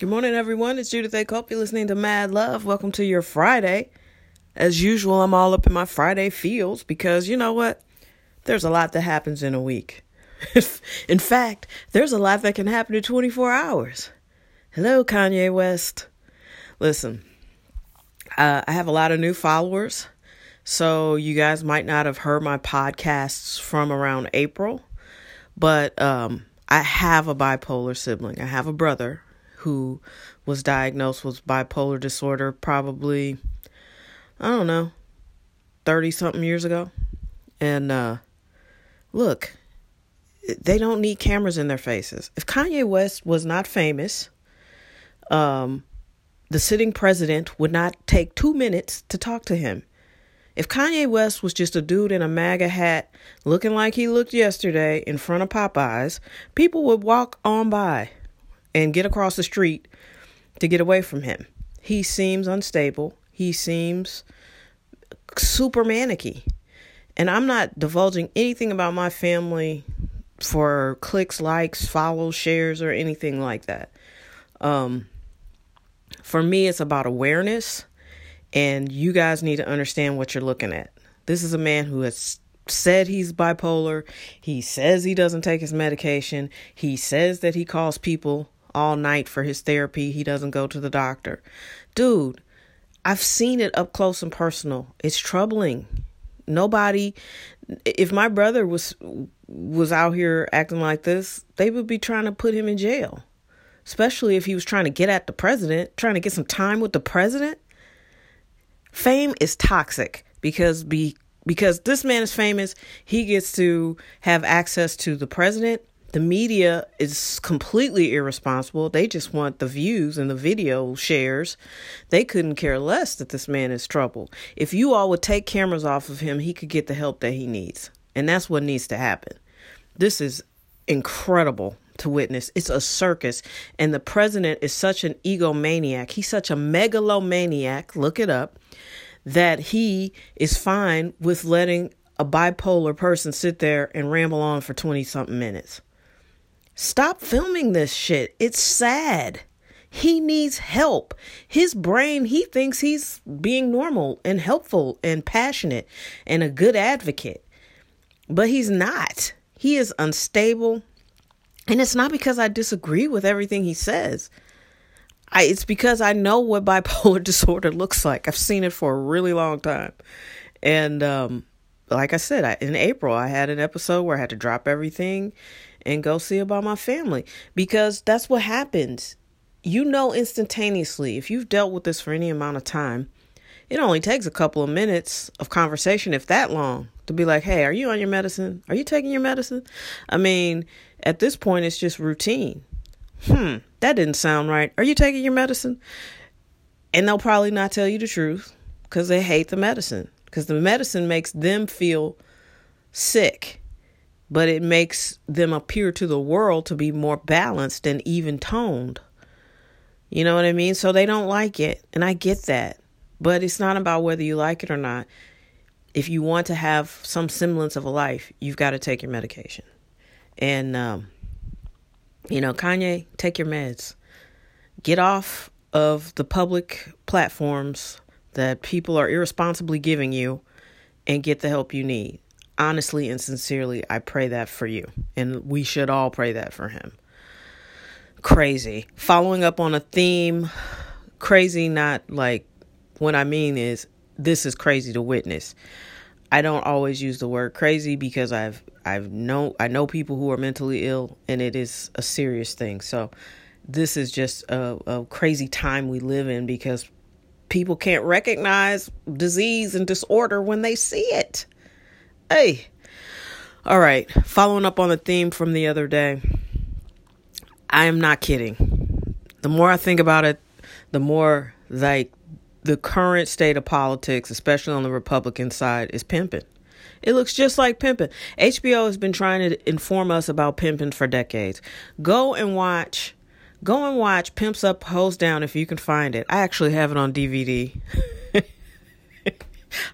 Good morning, everyone. It's Judith A. Cope. You're listening to Mad Love. Welcome to your Friday. As usual, I'm all up in my Friday feels because you know what? There's a lot that happens in a week. in fact, there's a lot that can happen in 24 hours. Hello, Kanye West. Listen, uh, I have a lot of new followers, so you guys might not have heard my podcasts from around April, but um, I have a bipolar sibling. I have a brother who was diagnosed with bipolar disorder probably, I don't know, 30 something years ago. And uh, look, they don't need cameras in their faces. If Kanye West was not famous, um, the sitting president would not take two minutes to talk to him. If Kanye West was just a dude in a MAGA hat looking like he looked yesterday in front of Popeyes, people would walk on by and get across the street to get away from him. He seems unstable. He seems super manicky. And I'm not divulging anything about my family for clicks, likes, follows, shares, or anything like that. Um, for me, it's about awareness, and you guys need to understand what you're looking at. This is a man who has said he's bipolar. He says he doesn't take his medication. He says that he calls people all night for his therapy. He doesn't go to the doctor. Dude, I've seen it up close and personal. It's troubling. Nobody if my brother was was out here acting like this, they would be trying to put him in jail. Especially if he was trying to get at the president, trying to get some time with the president. Fame is toxic because be because this man is famous, he gets to have access to the president the media is completely irresponsible. They just want the views and the video shares. They couldn't care less that this man is trouble. If you all would take cameras off of him, he could get the help that he needs. And that's what needs to happen. This is incredible to witness. It's a circus. And the president is such an egomaniac. He's such a megalomaniac. Look it up. That he is fine with letting a bipolar person sit there and ramble on for 20 something minutes. Stop filming this shit. It's sad. He needs help. His brain, he thinks he's being normal and helpful and passionate and a good advocate. But he's not. He is unstable. And it's not because I disagree with everything he says. I, it's because I know what bipolar disorder looks like. I've seen it for a really long time. And um, like I said, I, in April, I had an episode where I had to drop everything and go see about my family because that's what happens. You know instantaneously if you've dealt with this for any amount of time. It only takes a couple of minutes of conversation, if that long, to be like, hey, are you on your medicine? Are you taking your medicine? I mean, at this point, it's just routine. Hmm, that didn't sound right. Are you taking your medicine? And they'll probably not tell you the truth because they hate the medicine because the medicine makes them feel sick but it makes them appear to the world to be more balanced and even toned. You know what I mean? So they don't like it. And I get that. But it's not about whether you like it or not. If you want to have some semblance of a life, you've got to take your medication. And, um, you know, Kanye, take your meds. Get off of the public platforms that people are irresponsibly giving you and get the help you need honestly and sincerely, I pray that for you. And we should all pray that for him. Crazy. Following up on a theme, crazy, not like what I mean is this is crazy to witness. I don't always use the word crazy because I've I've know I know people who are mentally ill and it is a serious thing. So this is just a, a crazy time we live in because people can't recognize disease and disorder when they see it. Hey. All right. Following up on the theme from the other day. I am not kidding. The more I think about it, the more like the current state of politics, especially on the Republican side, is pimping. It looks just like pimping. HBO has been trying to inform us about pimping for decades. Go and watch go and watch Pimps Up Hoes Down if you can find it. I actually have it on DVD.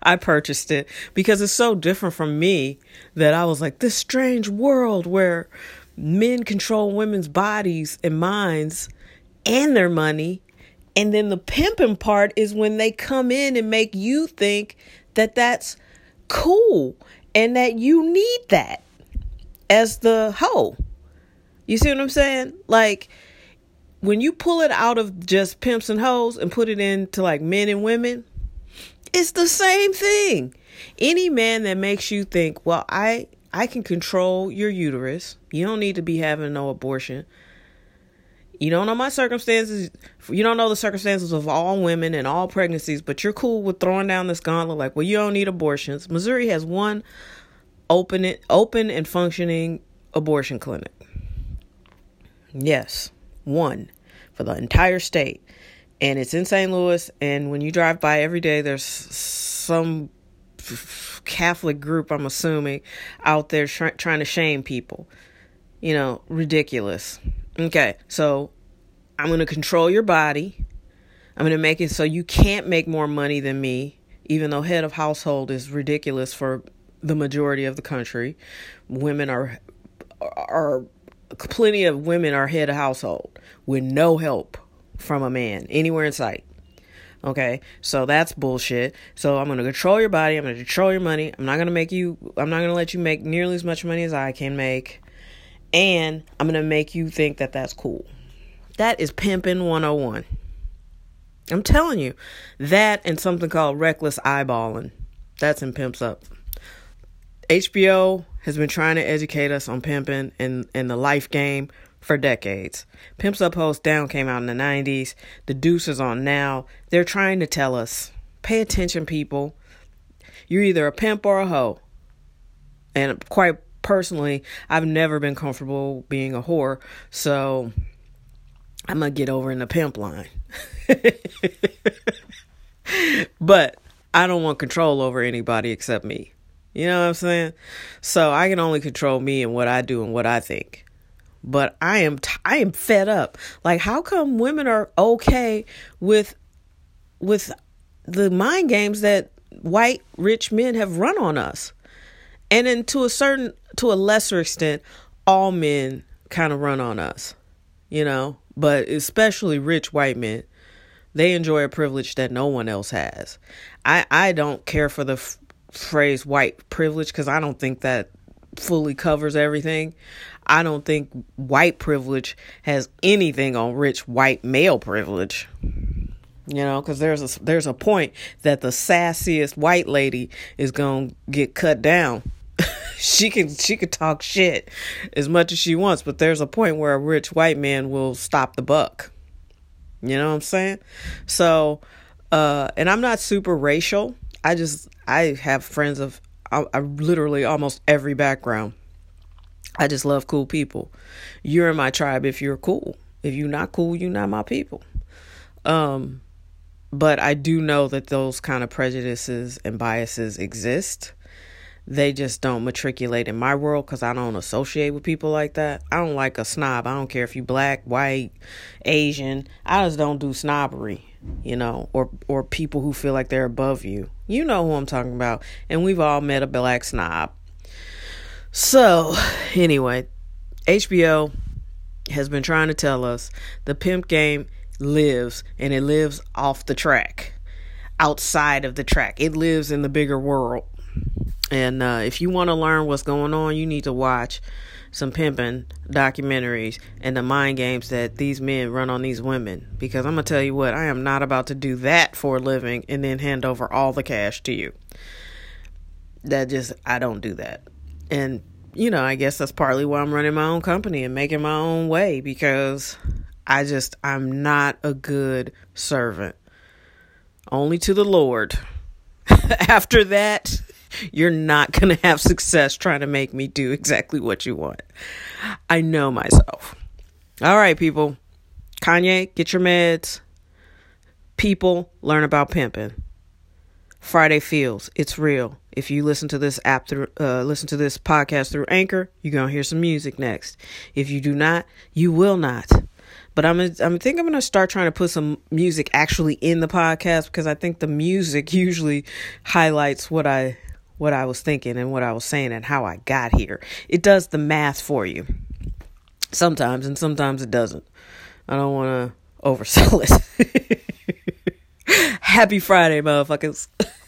I purchased it because it's so different from me that I was like, this strange world where men control women's bodies and minds and their money. And then the pimping part is when they come in and make you think that that's cool and that you need that as the hoe. You see what I'm saying? Like when you pull it out of just pimps and hoes and put it into like men and women, it's the same thing. Any man that makes you think, well, I I can control your uterus. You don't need to be having no abortion. You don't know my circumstances. You don't know the circumstances of all women and all pregnancies, but you're cool with throwing down this gauntlet like, well, you don't need abortions. Missouri has one open open and functioning abortion clinic. Yes, one for the entire state. And it's in St. Louis and when you drive by every day there's some Catholic group, I'm assuming, out there trying to shame people. You know, ridiculous. Okay, so I'm going to control your body. I'm going to make it so you can't make more money than me, even though head of household is ridiculous for the majority of the country. Women are are plenty of women are head of household with no help from a man anywhere in sight. Okay, so that's bullshit. So I'm gonna control your body. I'm gonna control your money. I'm not gonna make you. I'm not gonna let you make nearly as much money as I can make, and I'm gonna make you think that that's cool. That is pimping 101. I'm telling you, that and something called reckless eyeballing. That's in Pimps Up. HBO has been trying to educate us on pimping and, and the life game for decades. Pimps Up Hoes Down came out in the 90s. The Deuce is on now. They're trying to tell us pay attention, people. You're either a pimp or a hoe. And quite personally, I've never been comfortable being a whore. So I'm going to get over in the pimp line. but I don't want control over anybody except me. You know what I'm saying? So I can only control me and what I do and what I think but I am t- I am fed up. Like how come women are okay with with the mind games that white rich men have run on us? And then to a certain to a lesser extent, all men kind of run on us. You know, but especially rich white men. They enjoy a privilege that no one else has. I I don't care for the f- phrase white privilege cuz I don't think that fully covers everything. I don't think white privilege has anything on rich white male privilege. You know, because there's a there's a point that the sassiest white lady is gonna get cut down. she can she could talk shit as much as she wants, but there's a point where a rich white man will stop the buck. You know what I'm saying? So, uh, and I'm not super racial. I just I have friends of I, I literally almost every background. I just love cool people. You're in my tribe if you're cool. If you're not cool, you're not my people. Um, but I do know that those kind of prejudices and biases exist. They just don't matriculate in my world because I don't associate with people like that. I don't like a snob. I don't care if you black, white, Asian. I just don't do snobbery, you know, or or people who feel like they're above you. You know who I'm talking about. And we've all met a black snob. So, anyway, HBO has been trying to tell us the pimp game lives and it lives off the track, outside of the track. It lives in the bigger world. And uh, if you want to learn what's going on, you need to watch some pimping documentaries and the mind games that these men run on these women. Because I'm going to tell you what, I am not about to do that for a living and then hand over all the cash to you. That just, I don't do that and you know, I guess that's partly why I'm running my own company and making my own way because I just I'm not a good servant. Only to the Lord. After that, you're not going to have success trying to make me do exactly what you want. I know myself. All right, people. Kanye, get your meds. People, learn about pimping. Friday feels. It's real. If you listen to this app through, uh, listen to this podcast through Anchor, you're gonna hear some music next. If you do not, you will not. But I'm, I'm think I'm gonna start trying to put some music actually in the podcast because I think the music usually highlights what I, what I was thinking and what I was saying and how I got here. It does the math for you. Sometimes and sometimes it doesn't. I don't want to overzealous. Happy Friday, motherfuckers.